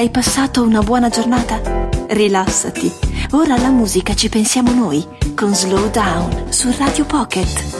Hai passato una buona giornata? Rilassati. Ora alla musica ci pensiamo noi con Slow Down su Radio Pocket.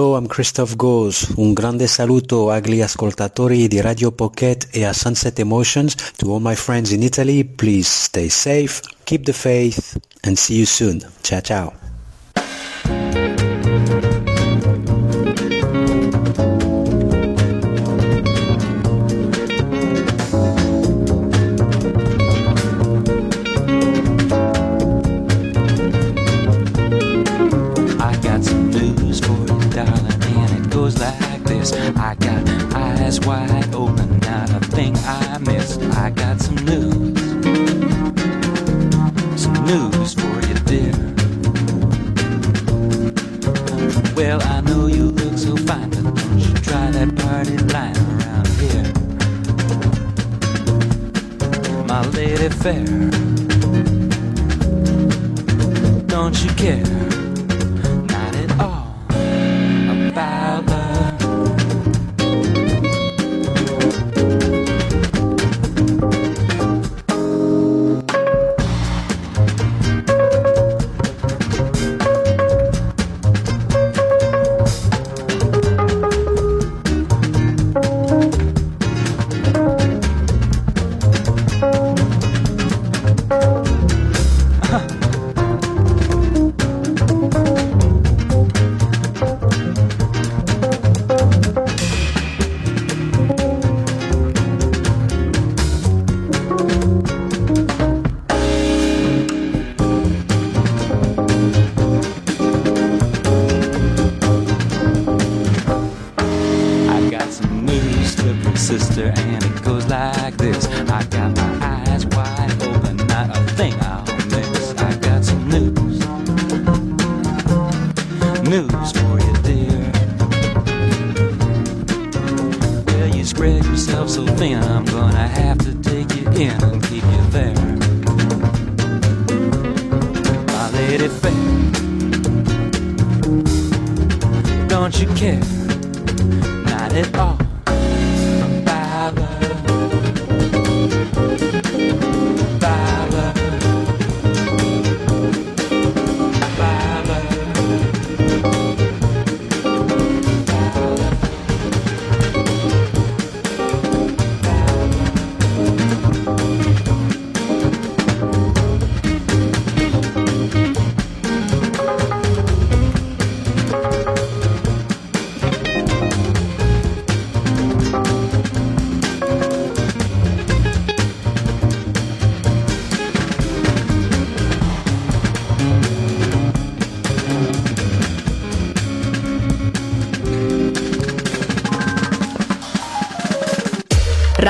Hello, I'm Christophe Goze. Un grande saluto agli ascoltatori di Radio Pocket e a Sunset Emotions. To all my friends in Italy, please stay safe, keep the faith, and see you soon. Ciao, ciao. Don't you care?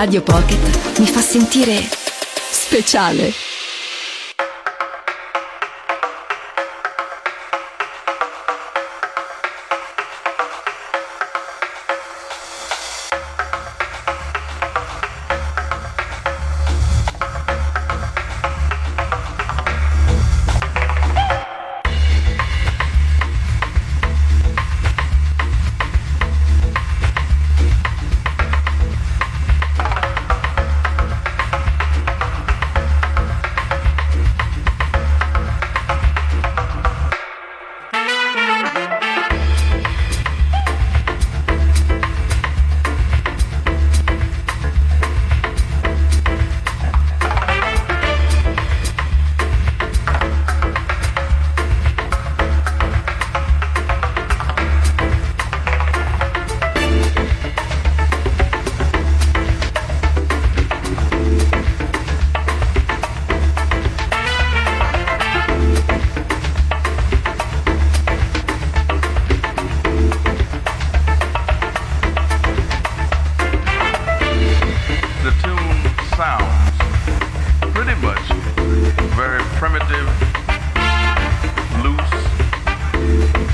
Radio Pocket mi fa sentire speciale.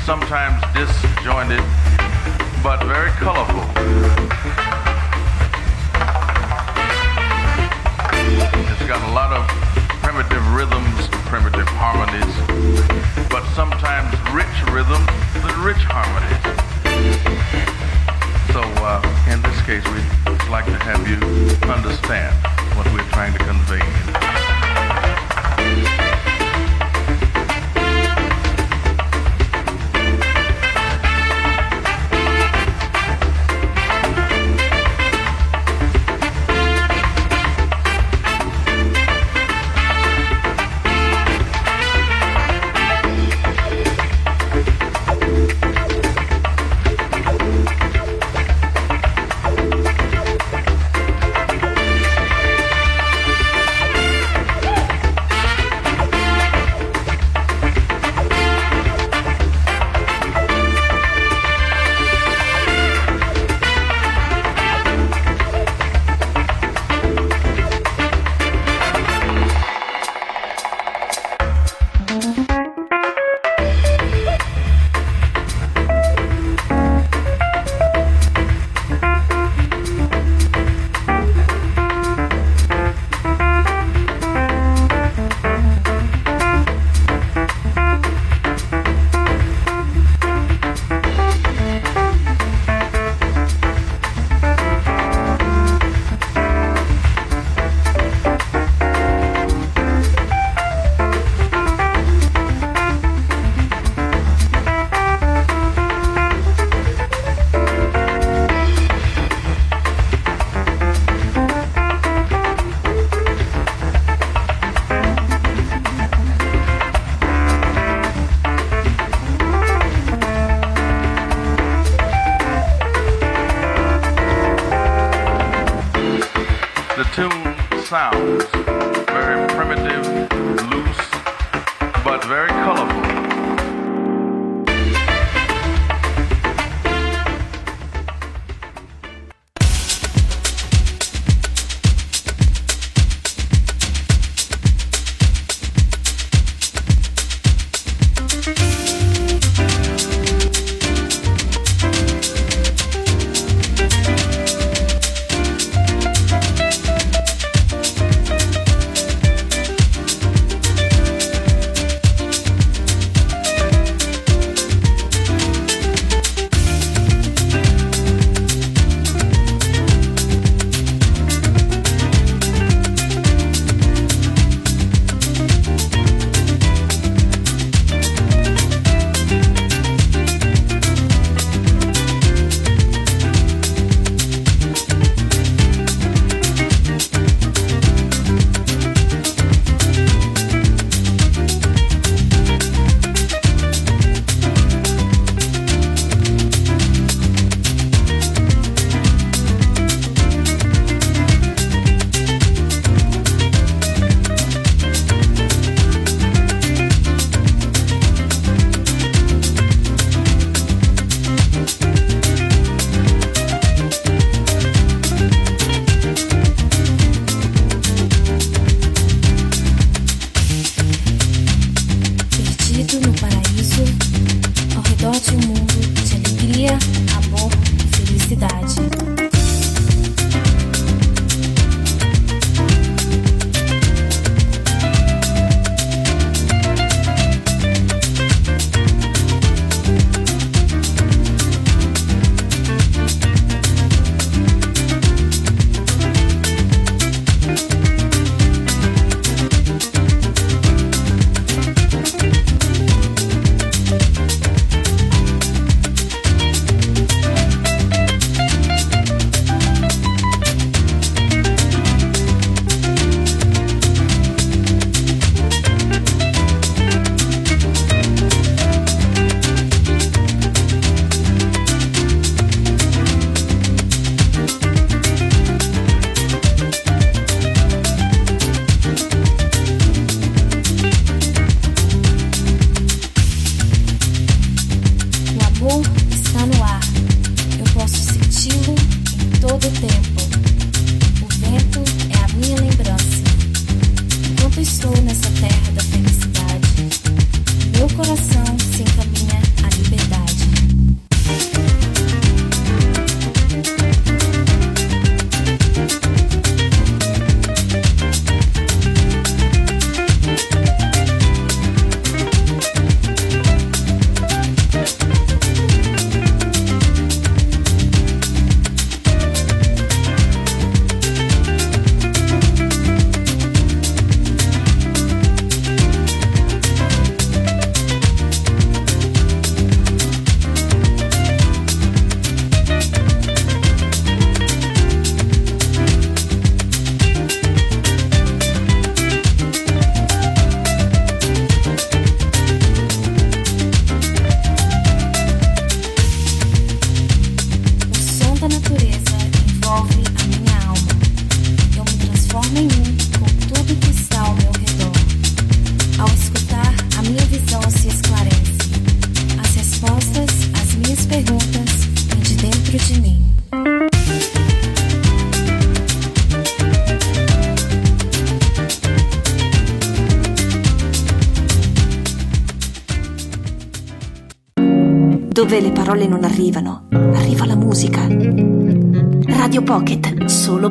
Sometimes disjointed, but very colorful. It's got a lot of primitive rhythms, primitive harmonies, but sometimes rich rhythms and rich harmonies. So uh, in this case, we'd like to have you understand what we're trying to convey.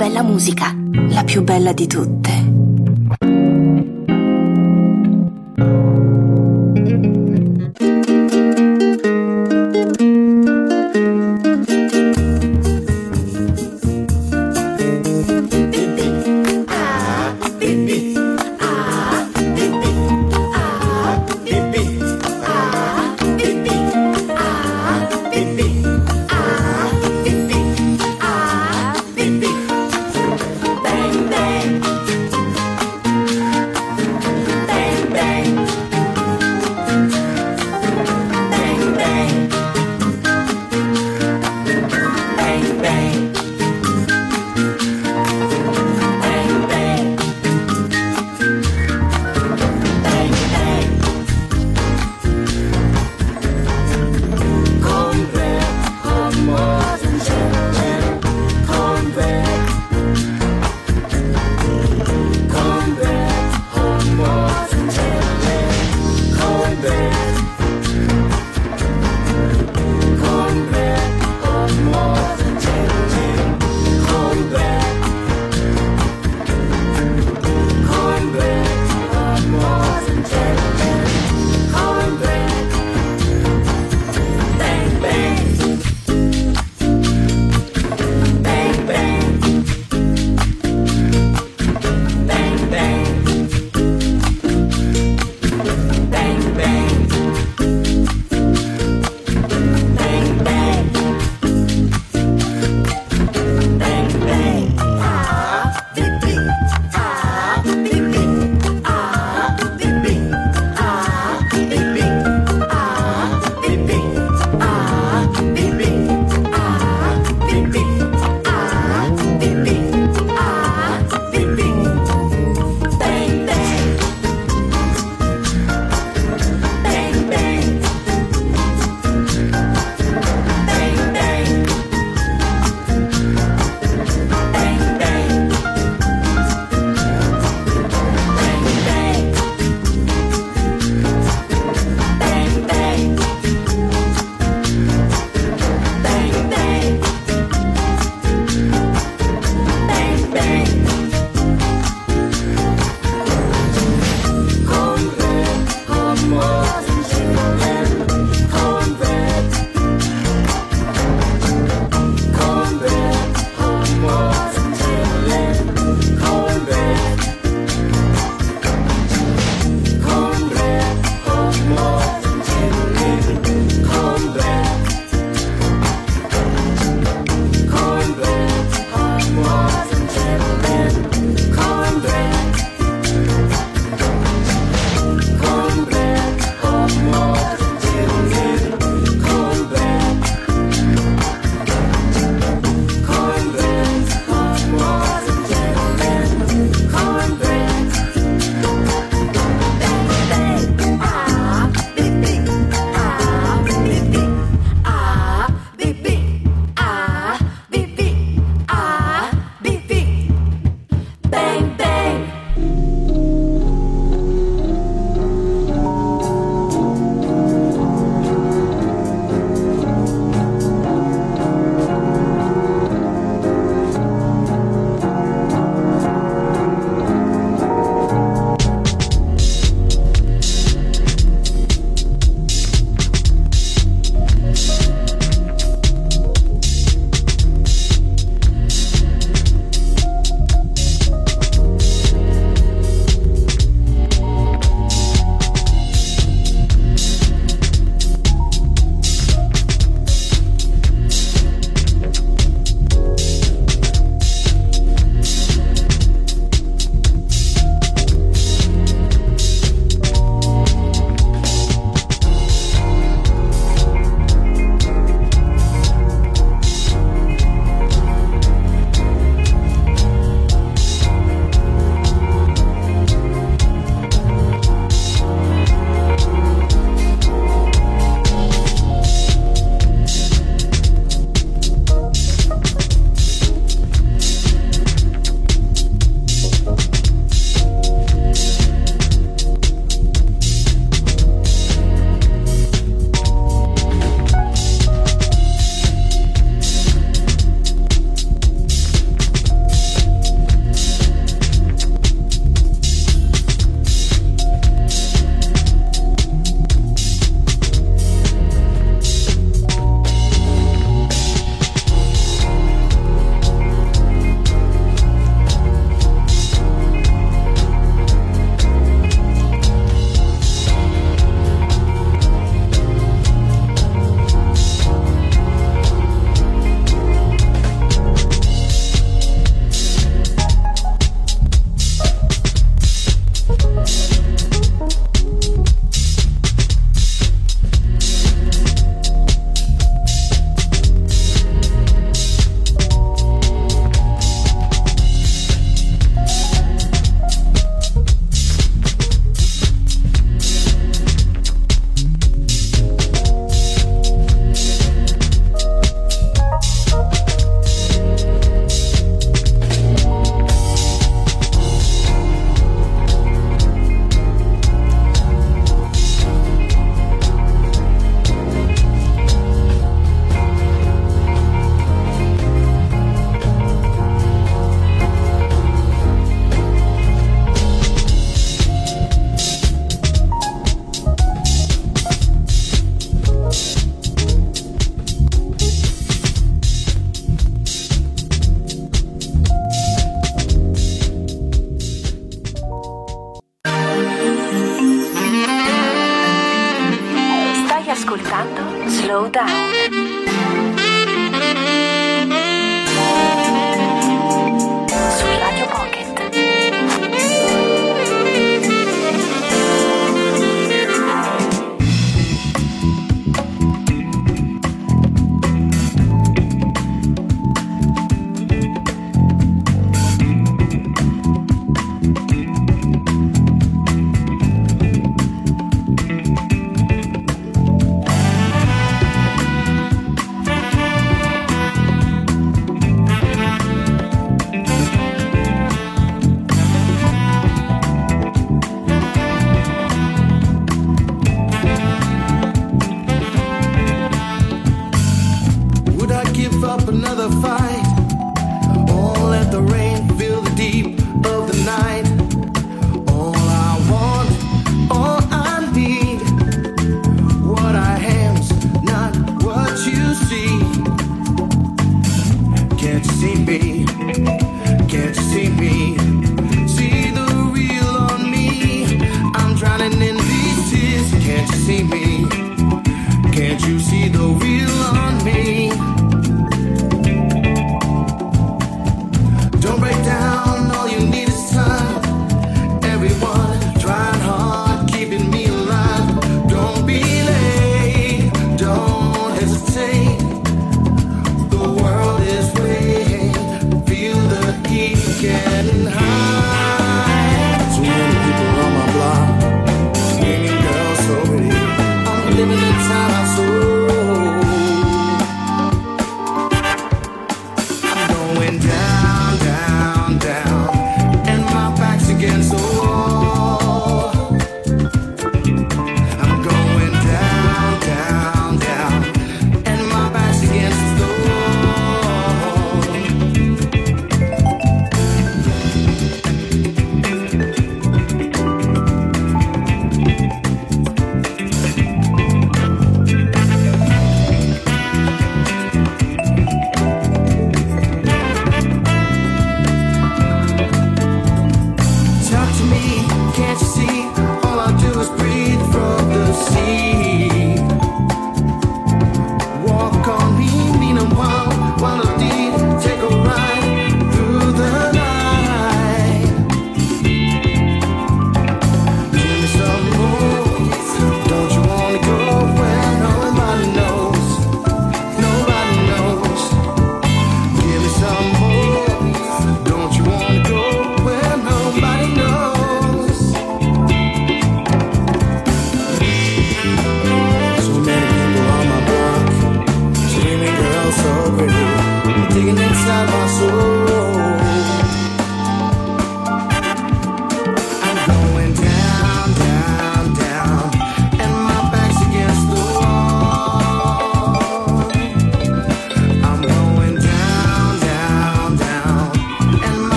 Bella musica, la più bella di tutte.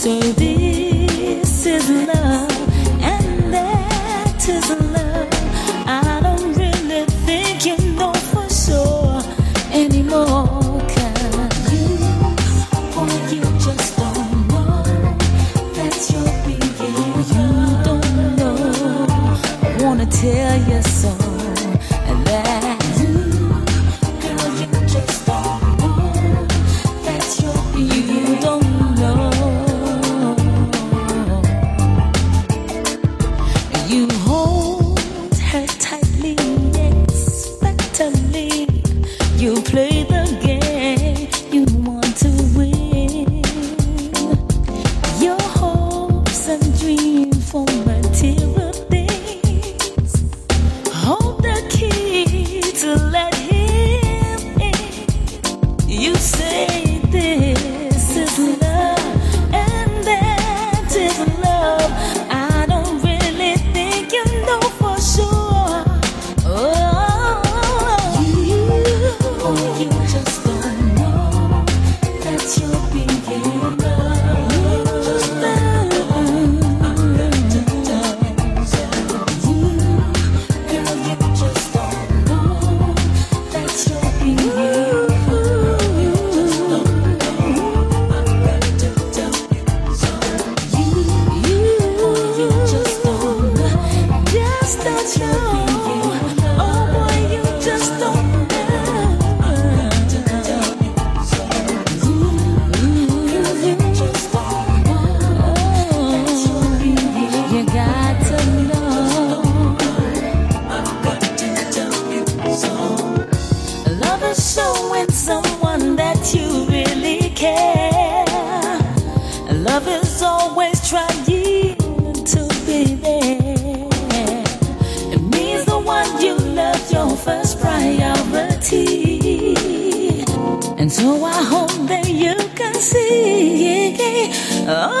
Say this is love and that is love. Oh,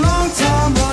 long time.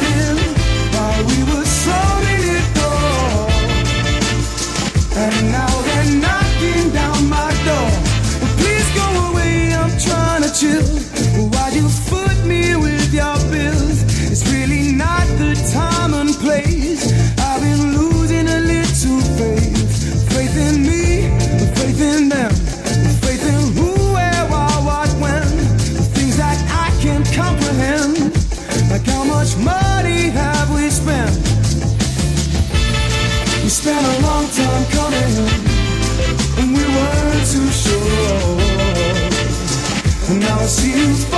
Now